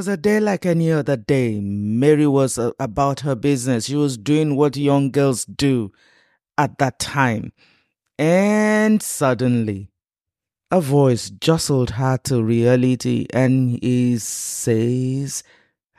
was a day like any other day. Mary was uh, about her business. She was doing what young girls do at that time. And suddenly, a voice jostled her to reality and he says,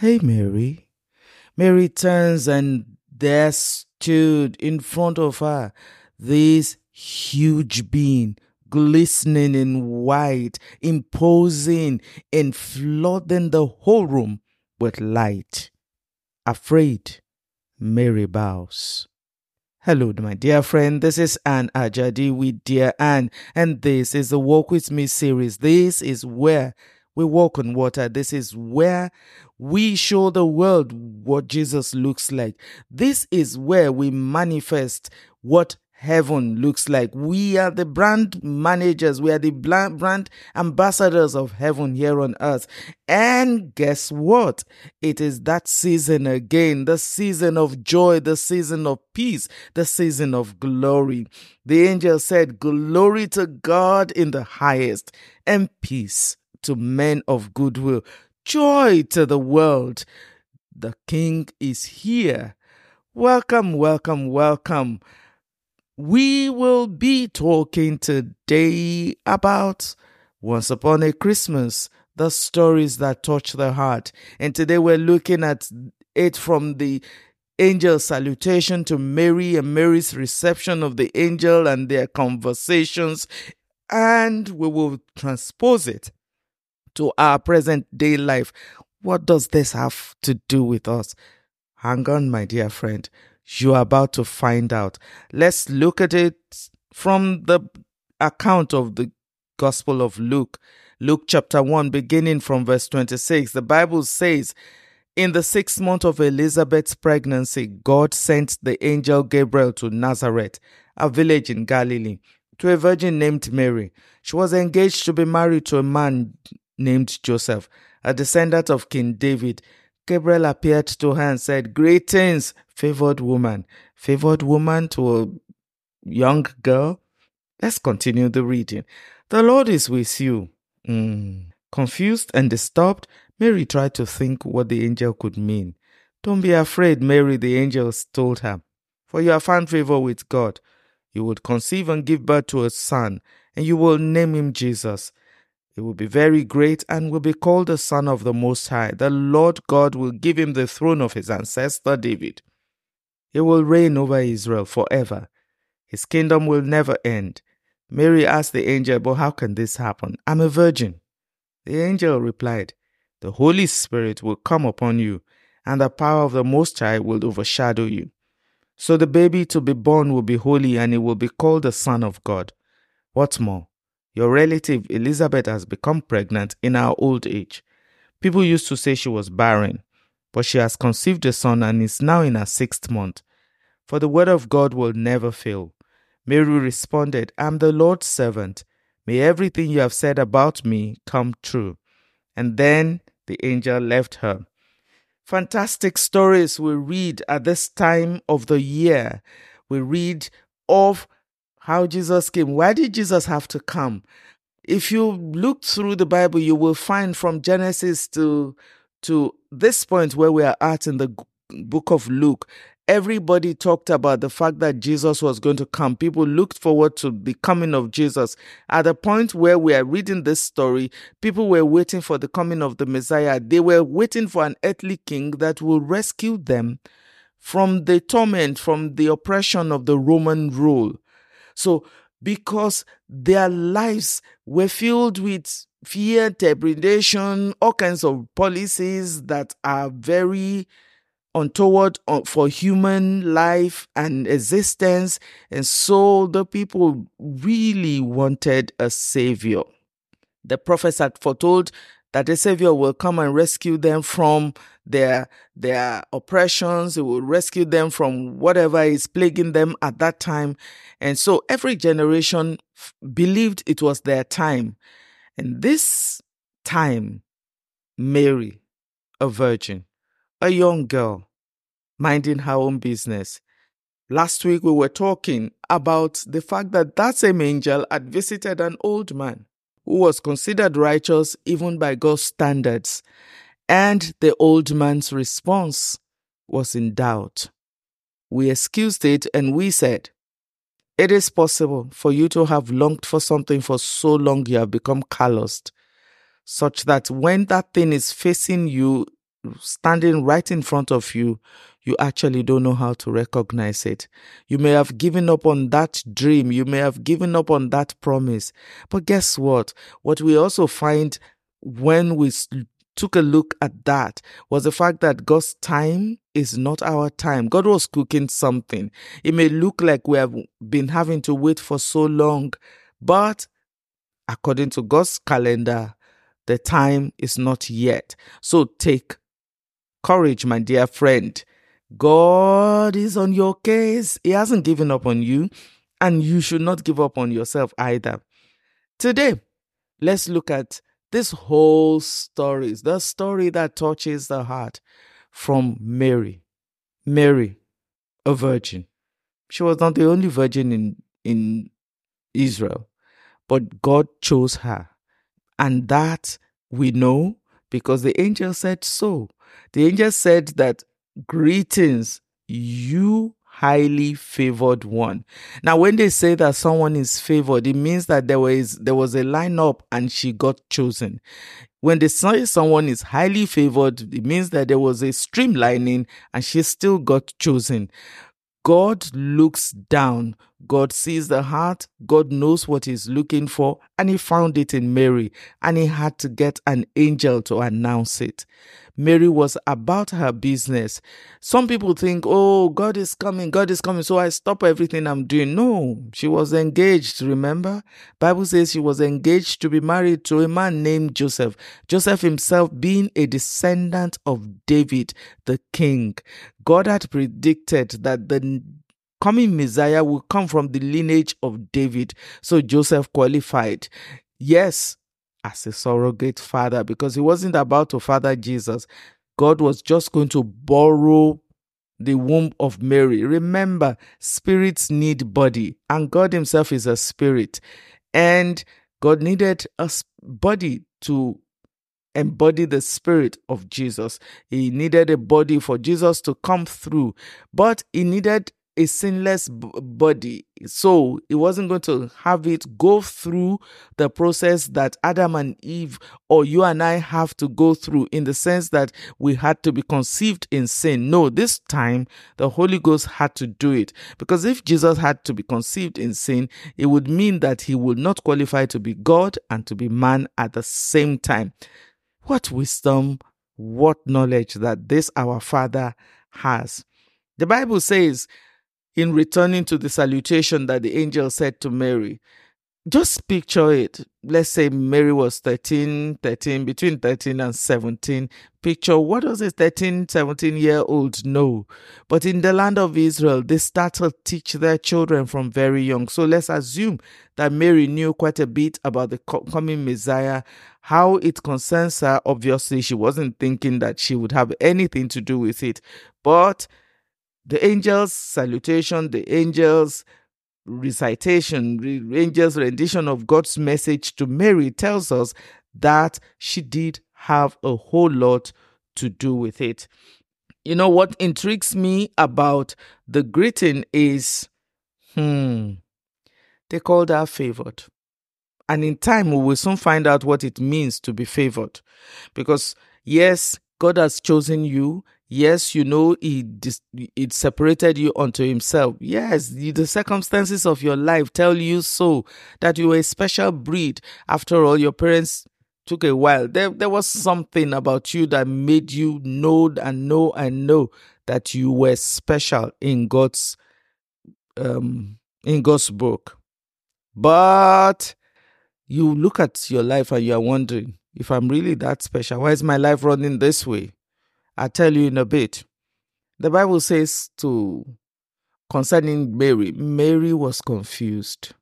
Hey, Mary. Mary turns and there stood in front of her this huge being glistening in white, imposing and flooding the whole room with light. Afraid, Mary bows. Hello, my dear friend. This is Anne Ajadi with Dear Anne, and this is the Walk With Me series. This is where we walk on water. This is where we show the world what Jesus looks like. This is where we manifest what heaven looks like. We are the brand managers, we are the brand ambassadors of heaven here on earth. And guess what? It is that season again, the season of joy, the season of peace, the season of glory. The angel said, Glory to God in the highest, and peace to men of goodwill. Joy to the world. The King is here. Welcome, welcome, welcome. We will be talking today about Once Upon a Christmas, the stories that touch the heart. And today we're looking at it from the angel salutation to Mary and Mary's reception of the angel and their conversations. And we will transpose it to our present day life. What does this have to do with us? Hang on, my dear friend you are about to find out. Let's look at it from the account of the Gospel of Luke. Luke chapter 1, beginning from verse 26. The Bible says, In the sixth month of Elizabeth's pregnancy, God sent the angel Gabriel to Nazareth, a village in Galilee, to a virgin named Mary. She was engaged to be married to a man named Joseph, a descendant of King David. Gabriel appeared to her and said, Greetings, favored woman. Favored woman to a young girl. Let's continue the reading. The Lord is with you. Mm. Confused and disturbed, Mary tried to think what the angel could mean. Don't be afraid, Mary, the angel told her, for you have found favor with God. You will conceive and give birth to a son, and you will name him Jesus. He will be very great and will be called the Son of the Most High. The Lord God will give him the throne of his ancestor David. He will reign over Israel forever. His kingdom will never end. Mary asked the angel, But how can this happen? I'm a virgin. The angel replied, The Holy Spirit will come upon you, and the power of the Most High will overshadow you. So the baby to be born will be holy, and he will be called the Son of God. What's more, your relative Elizabeth has become pregnant in her old age. People used to say she was barren, but she has conceived a son and is now in her sixth month. For the word of God will never fail. Mary responded, I'm the Lord's servant. May everything you have said about me come true. And then the angel left her. Fantastic stories we read at this time of the year. We read of how Jesus came. Why did Jesus have to come? If you look through the Bible, you will find from Genesis to to this point where we are at in the book of Luke, everybody talked about the fact that Jesus was going to come. People looked forward to the coming of Jesus. At the point where we are reading this story, people were waiting for the coming of the Messiah. They were waiting for an earthly king that will rescue them from the torment, from the oppression of the Roman rule. So, because their lives were filled with fear, depredation, all kinds of policies that are very untoward uh, for human life and existence. And so the people really wanted a savior. The prophets had foretold that the savior will come and rescue them from their their oppressions. He will rescue them from whatever is plaguing them at that time. And so every generation believed it was their time. And this time, Mary, a virgin, a young girl, minding her own business. Last week we were talking about the fact that that same angel had visited an old man who was considered righteous even by God's standards. And the old man's response was in doubt. We excused it and we said, It is possible for you to have longed for something for so long you have become calloused, such that when that thing is facing you, standing right in front of you, you actually don't know how to recognize it. You may have given up on that dream. You may have given up on that promise. But guess what? What we also find when we took a look at that was the fact that God's time is not our time. God was cooking something. It may look like we have been having to wait for so long, but according to God's calendar, the time is not yet. So take courage, my dear friend. God is on your case. He hasn't given up on you, and you should not give up on yourself either. Today, let's look at this whole story, the story that touches the heart from Mary. Mary, a virgin. She was not the only virgin in, in Israel, but God chose her. And that we know because the angel said so. The angel said that, Greetings, you highly favored one. Now, when they say that someone is favored, it means that there was there was a lineup and she got chosen. When they say someone is highly favored, it means that there was a streamlining and she still got chosen. God looks down. God sees the heart. God knows what he's looking for. And he found it in Mary. And he had to get an angel to announce it. Mary was about her business. Some people think, oh, God is coming, God is coming, so I stop everything I'm doing. No, she was engaged, remember? Bible says she was engaged to be married to a man named Joseph. Joseph himself being a descendant of David, the king. God had predicted that the coming Messiah will come from the lineage of David. So Joseph qualified. Yes, as a surrogate father because he wasn't about to father Jesus. God was just going to borrow the womb of Mary. Remember, spirits need body, and God Himself is a spirit. And God needed a body to embody the spirit of Jesus. He needed a body for Jesus to come through, but He needed a sinless b- body. So he wasn't going to have it go through the process that Adam and Eve or you and I have to go through in the sense that we had to be conceived in sin. No, this time the Holy Ghost had to do it. Because if Jesus had to be conceived in sin, it would mean that he would not qualify to be God and to be man at the same time. What wisdom, what knowledge that this our Father has. The Bible says in returning to the salutation that the angel said to Mary. Just picture it. Let's say Mary was 13, 13, between 13 and 17. Picture what does a 13, 17 year old know? But in the land of Israel, they start to teach their children from very young. So let's assume that Mary knew quite a bit about the coming Messiah, how it concerns her. Obviously, she wasn't thinking that she would have anything to do with it. But the angel's salutation, the angel's recitation, the angel's rendition of God's message to Mary tells us that she did have a whole lot to do with it. You know what intrigues me about the greeting is, hmm, they called her favored. And in time, we will soon find out what it means to be favored. Because, yes, God has chosen you. Yes, you know, he it separated you unto himself. Yes, the circumstances of your life tell you so that you are a special breed. After all, your parents took a while. There, there was something about you that made you know and know and know that you were special in God's um in God's book. But you look at your life and you are wondering if I'm really that special. Why is my life running this way? I'll tell you in a bit. The Bible says to concerning Mary, Mary was confused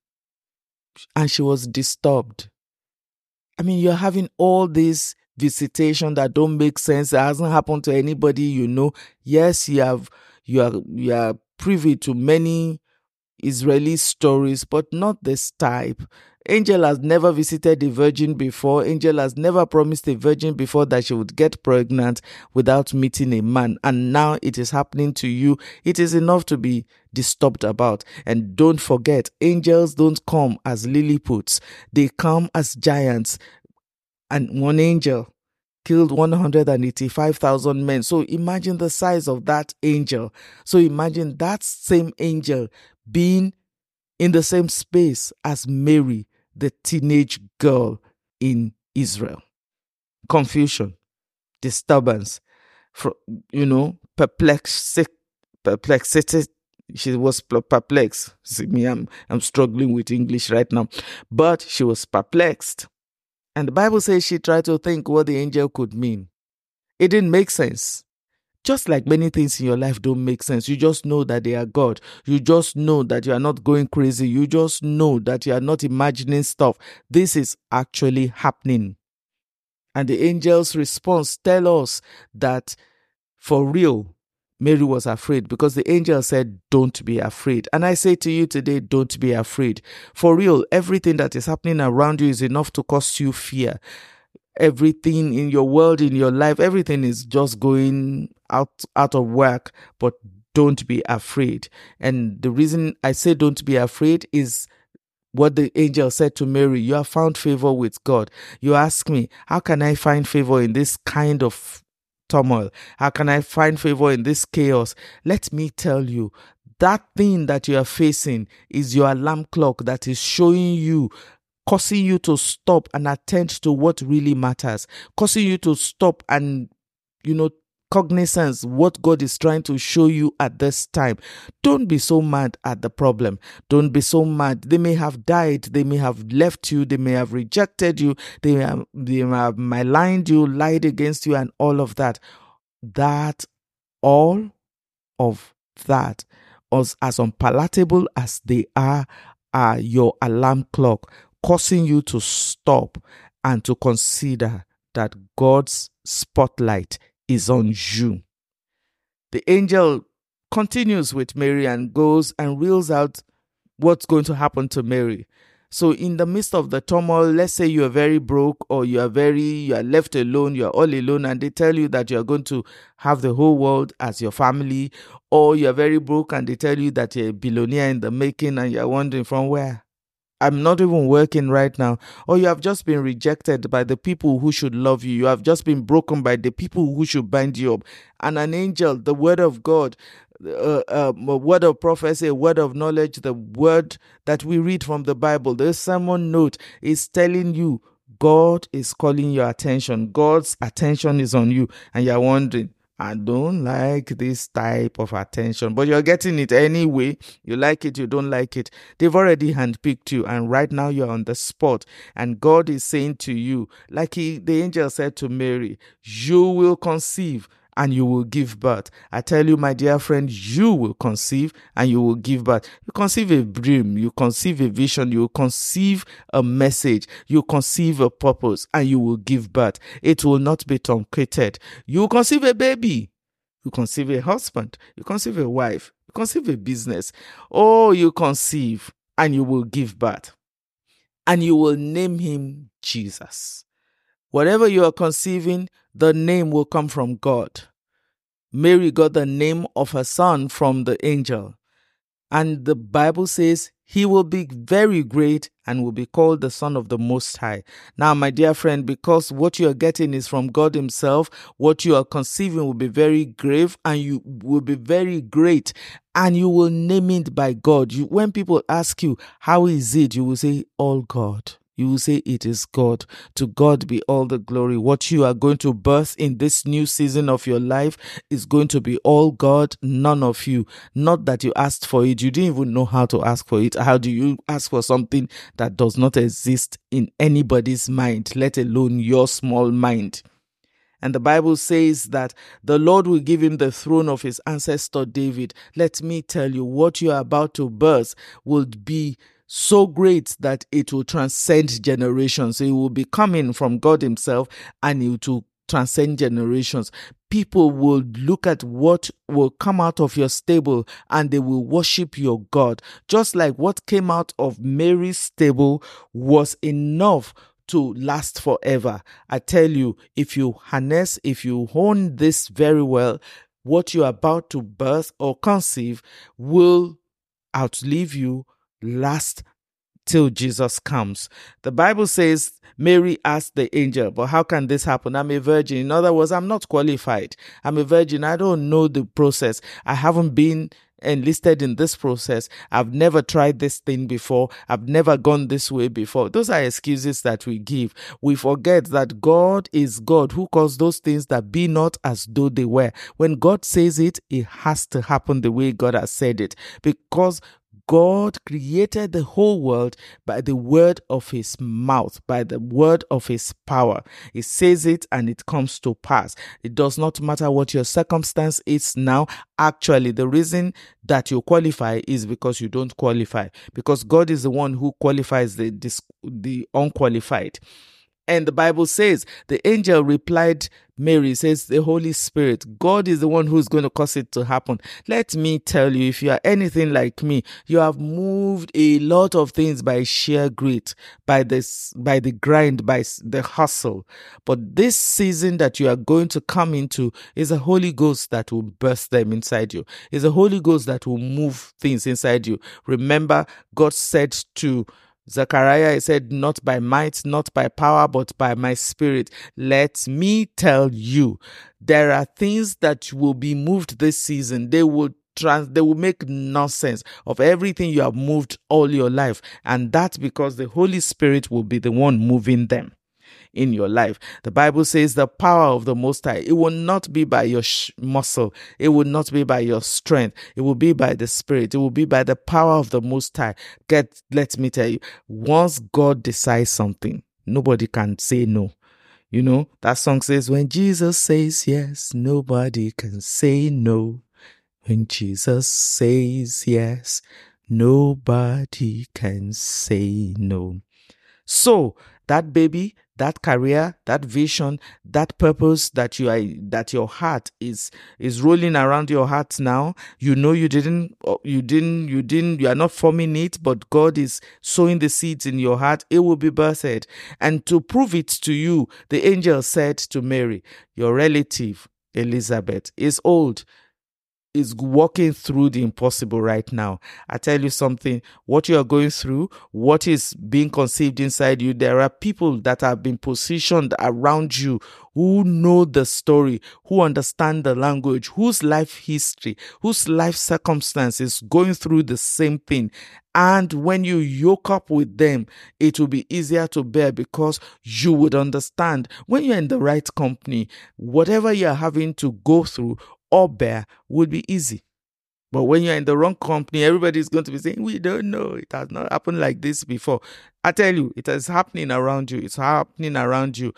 and she was disturbed. I mean, you're having all these visitation that don't make sense. It hasn't happened to anybody you know. Yes, you have you are you are privy to many Israeli stories, but not this type. Angel has never visited a virgin before. Angel has never promised a virgin before that she would get pregnant without meeting a man. And now it is happening to you. It is enough to be disturbed about. And don't forget, angels don't come as Lilliputs. They come as giants. And one angel killed 185,000 men. So imagine the size of that angel. So imagine that same angel being in the same space as Mary, the teenage girl in Israel. Confusion, disturbance, you know, perplexity, perplexity. She was perplexed. See me, I'm, I'm struggling with English right now. But she was perplexed. And the Bible says she tried to think what the angel could mean. It didn't make sense. Just like many things in your life don't make sense, you just know that they are God. You just know that you are not going crazy. You just know that you are not imagining stuff. This is actually happening. And the angel's response tell us that for real, Mary was afraid because the angel said, Don't be afraid. And I say to you today, don't be afraid. For real, everything that is happening around you is enough to cause you fear everything in your world, in your life, everything is just going out out of work. But don't be afraid. And the reason I say don't be afraid is what the angel said to Mary, you have found favor with God. You ask me, how can I find favor in this kind of turmoil? How can I find favor in this chaos? Let me tell you, that thing that you are facing is your alarm clock that is showing you causing you to stop and attend to what really matters, causing you to stop and, you know, cognizance what God is trying to show you at this time. Don't be so mad at the problem. Don't be so mad. They may have died. They may have left you. They may have rejected you. They may have, they may have maligned you, lied against you, and all of that. That, all of that, as, as unpalatable as they are, are your alarm clock causing you to stop and to consider that God's spotlight is on you. The angel continues with Mary and goes and reels out what's going to happen to Mary. So, in the midst of the turmoil, let's say you are very broke or you are very, you are left alone, you are all alone, and they tell you that you are going to have the whole world as your family, or you are very broke and they tell you that you're a billionaire in the making and you're wondering from where? I'm not even working right now. Or you have just been rejected by the people who should love you. You have just been broken by the people who should bind you up. And an angel, the word of God, uh, uh, a word of prophecy, a word of knowledge, the word that we read from the Bible, the sermon note is telling you God is calling your attention. God's attention is on you. And you're wondering, I don't like this type of attention, but you're getting it anyway. You like it, you don't like it. They've already handpicked you, and right now you're on the spot. And God is saying to you, like he, the angel said to Mary, you will conceive and you will give birth. I tell you, my dear friend, you will conceive and you will give birth. You conceive a dream, you conceive a vision, you conceive a message, you conceive a purpose, and you will give birth. It will not be truncated. You conceive a baby. You conceive a husband. You conceive a wife. You conceive a business. Oh, you conceive and you will give birth. And you will name him Jesus. Whatever you are conceiving, the name will come from God. Mary got the name of her son from the angel. And the Bible says he will be very great and will be called the Son of the Most High. Now, my dear friend, because what you are getting is from God Himself, what you are conceiving will be very grave and you will be very great and you will name it by God. You, when people ask you, How is it? you will say, All God you will say it is God. To God be all the glory. What you are going to birth in this new season of your life is going to be all God, none of you. Not that you asked for it. You didn't even know how to ask for it. How do you ask for something that does not exist in anybody's mind, let alone your small mind? And the Bible says that the Lord will give him the throne of his ancestor David. Let me tell you, what you are about to birth will be so great that it will transcend generations. It will be coming from God Himself and it will transcend generations. People will look at what will come out of your stable and they will worship your God. Just like what came out of Mary's stable was enough to last forever. I tell you, if you harness, if you hone this very well, what you're about to birth or conceive will outlive you, last till Jesus comes. The Bible says Mary asked the angel, But how can this happen? I'm a virgin. In other words, I'm not qualified. I'm a virgin. I don't know the process. I haven't been enlisted in this process. I've never tried this thing before. I've never gone this way before. Those are excuses that we give. We forget that God is God who calls those things that be not as though they were. When God says it, it has to happen the way God has said it because God created the whole world by the word of his mouth, by the word of his power. He says it and it comes to pass. It does not matter what your circumstance is now. Actually, the reason that you qualify is because you don't qualify, because God is the one who qualifies the, the unqualified. And the Bible says, the angel replied, Mary says, the Holy Spirit, God is the one who's going to cause it to happen. Let me tell you, if you are anything like me, you have moved a lot of things by sheer grit, by this, by the grind, by the hustle. But this season that you are going to come into is a Holy Ghost that will burst them inside you. Is a Holy Ghost that will move things inside you. Remember, God said to Zechariah said, Not by might, not by power, but by my spirit. Let me tell you, there are things that will be moved this season. They will trans they will make nonsense of everything you have moved all your life. And that's because the Holy Spirit will be the one moving them in your life. The Bible says the power of the Most High, it will not be by your sh- muscle, it will not be by your strength, it will be by the Spirit, it will be by the power of the Most High. Get, let me tell you, once God decides something, nobody can say no. You know, that song says, When Jesus says yes, nobody can say no. When Jesus says yes, nobody can say no. So, that baby that career that vision that purpose that you are that your heart is is rolling around your heart now. You know you didn't uh, you didn't you didn't you are not forming it but god is sowing the seeds in your heart. It will be birthed. And to prove it to you the angel said to mary your relative elizabeth is old is walking through the impossible right now. I tell you something, what you are going through, what is being conceived inside you, there are people that have been positioned around you who know the story, who understand the language, whose life history, whose life circumstances going through the same thing. And when you yoke up with them, it will be easier to bear because you would understand when you're in the right company, whatever you're having to go through or bear would be easy. But when you're in the wrong company, everybody's going to be saying, We don't know. It has not happened like this before. I tell you, it is happening around you. It's happening around you.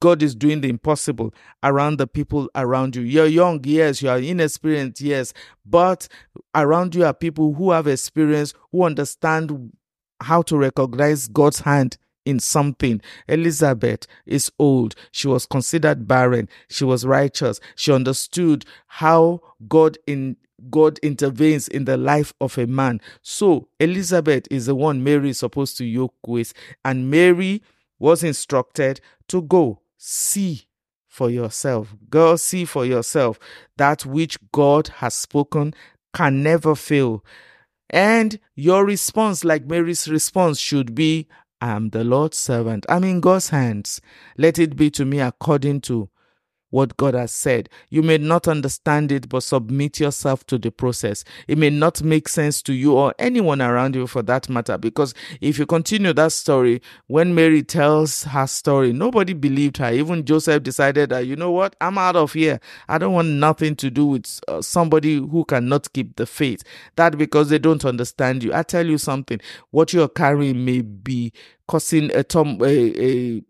God is doing the impossible around the people around you. You're young, yes, you are inexperienced, yes, but around you are people who have experience, who understand how to recognize God's hand in something. Elizabeth is old. She was considered barren. She was righteous. She understood how God in God intervenes in the life of a man. So Elizabeth is the one Mary is supposed to yoke with, and Mary was instructed to go see for yourself. Go see for yourself that which God has spoken can never fail. And your response, like Mary's response, should be am the Lord's servant. I'm in God's hands. Let it be to me according to what God has said. You may not understand it, but submit yourself to the process. It may not make sense to you or anyone around you for that matter, because if you continue that story, when Mary tells her story, nobody believed her. Even Joseph decided that, you know what, I'm out of here. I don't want nothing to do with uh, somebody who cannot keep the faith. That because they don't understand you. I tell you something, what you're carrying may be causing a, tom- a, a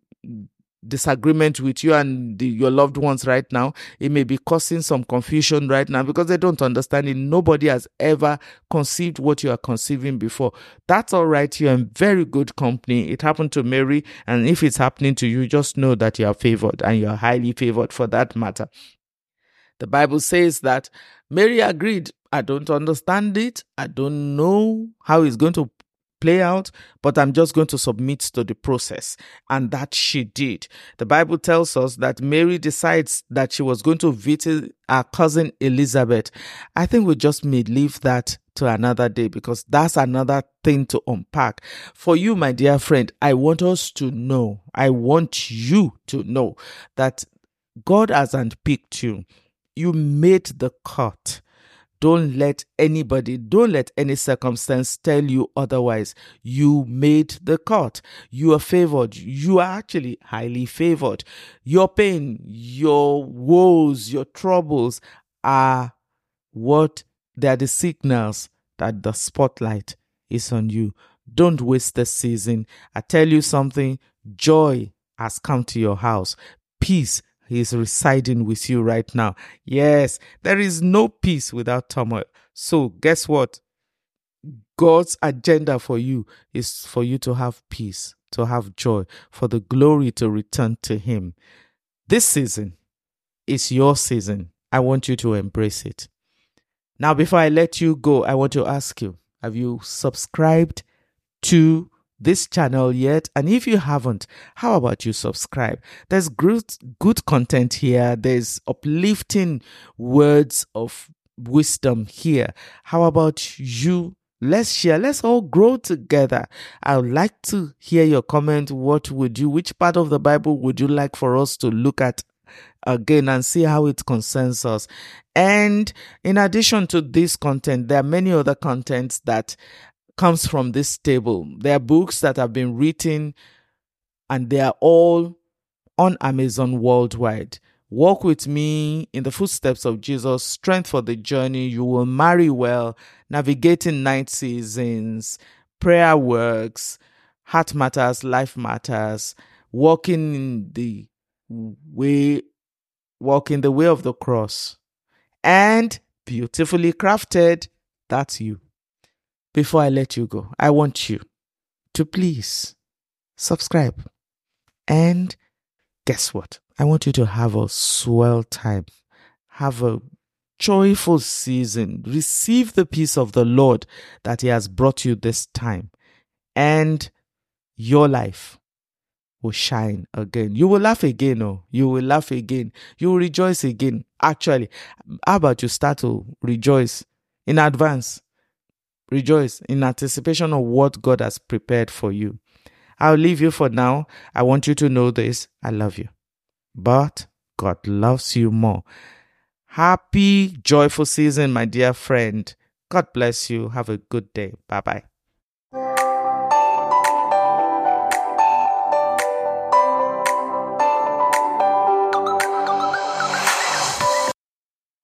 disagreement with you and the, your loved ones right now. It may be causing some confusion right now because they don't understand it. Nobody has ever conceived what you are conceiving before. That's all right. You're in very good company. It happened to Mary. And if it's happening to you, just know that you are favored and you are highly favored for that matter. The Bible says that Mary agreed. I don't understand it. I don't know how it's going to play out, but I'm just going to submit to the process. And that she did. The Bible tells us that Mary decides that she was going to visit her cousin Elizabeth. I think we just may leave that to another day because that's another thing to unpack. For you, my dear friend, I want us to know, I want you to know that God has unpicked you. You made the cut. Don't let anybody, don't let any circumstance tell you otherwise. You made the cut. You are favored. You are actually highly favored. Your pain, your woes, your troubles are what they are the signals that the spotlight is on you. Don't waste the season. I tell you something, joy has come to your house. Peace he is residing with you right now. Yes, there is no peace without turmoil. So, guess what? God's agenda for you is for you to have peace, to have joy, for the glory to return to Him. This season is your season. I want you to embrace it. Now, before I let you go, I want to ask you have you subscribed to this channel yet? And if you haven't how about you subscribe? There's good good content here. There's uplifting words of wisdom here. How about you? Let's share. Let's all grow together. I would like to hear your comment. What would you which part of the bible would you like for us to look at again and see how it concerns us. And in addition to this content, there are many other contents that comes from this table. There are books that have been written and they are all on Amazon worldwide. Walk with me in the footsteps of Jesus, strength for the journey. You will marry well, navigating night seasons, prayer works, heart matters, life matters, walking in the way, walking the way of the cross, and beautifully crafted. That's you before I let you go, I want you to please subscribe. And guess what? I want you to have a swell time, have a joyful season, receive the peace of the Lord that He has brought you this time, and your life will shine again. You will laugh again, oh, you will laugh again. You will rejoice again. Actually, how about you start to rejoice in advance? Rejoice in anticipation of what God has prepared for you. I'll leave you for now. I want you to know this. I love you. But God loves you more. Happy, joyful season, my dear friend. God bless you. Have a good day. Bye bye.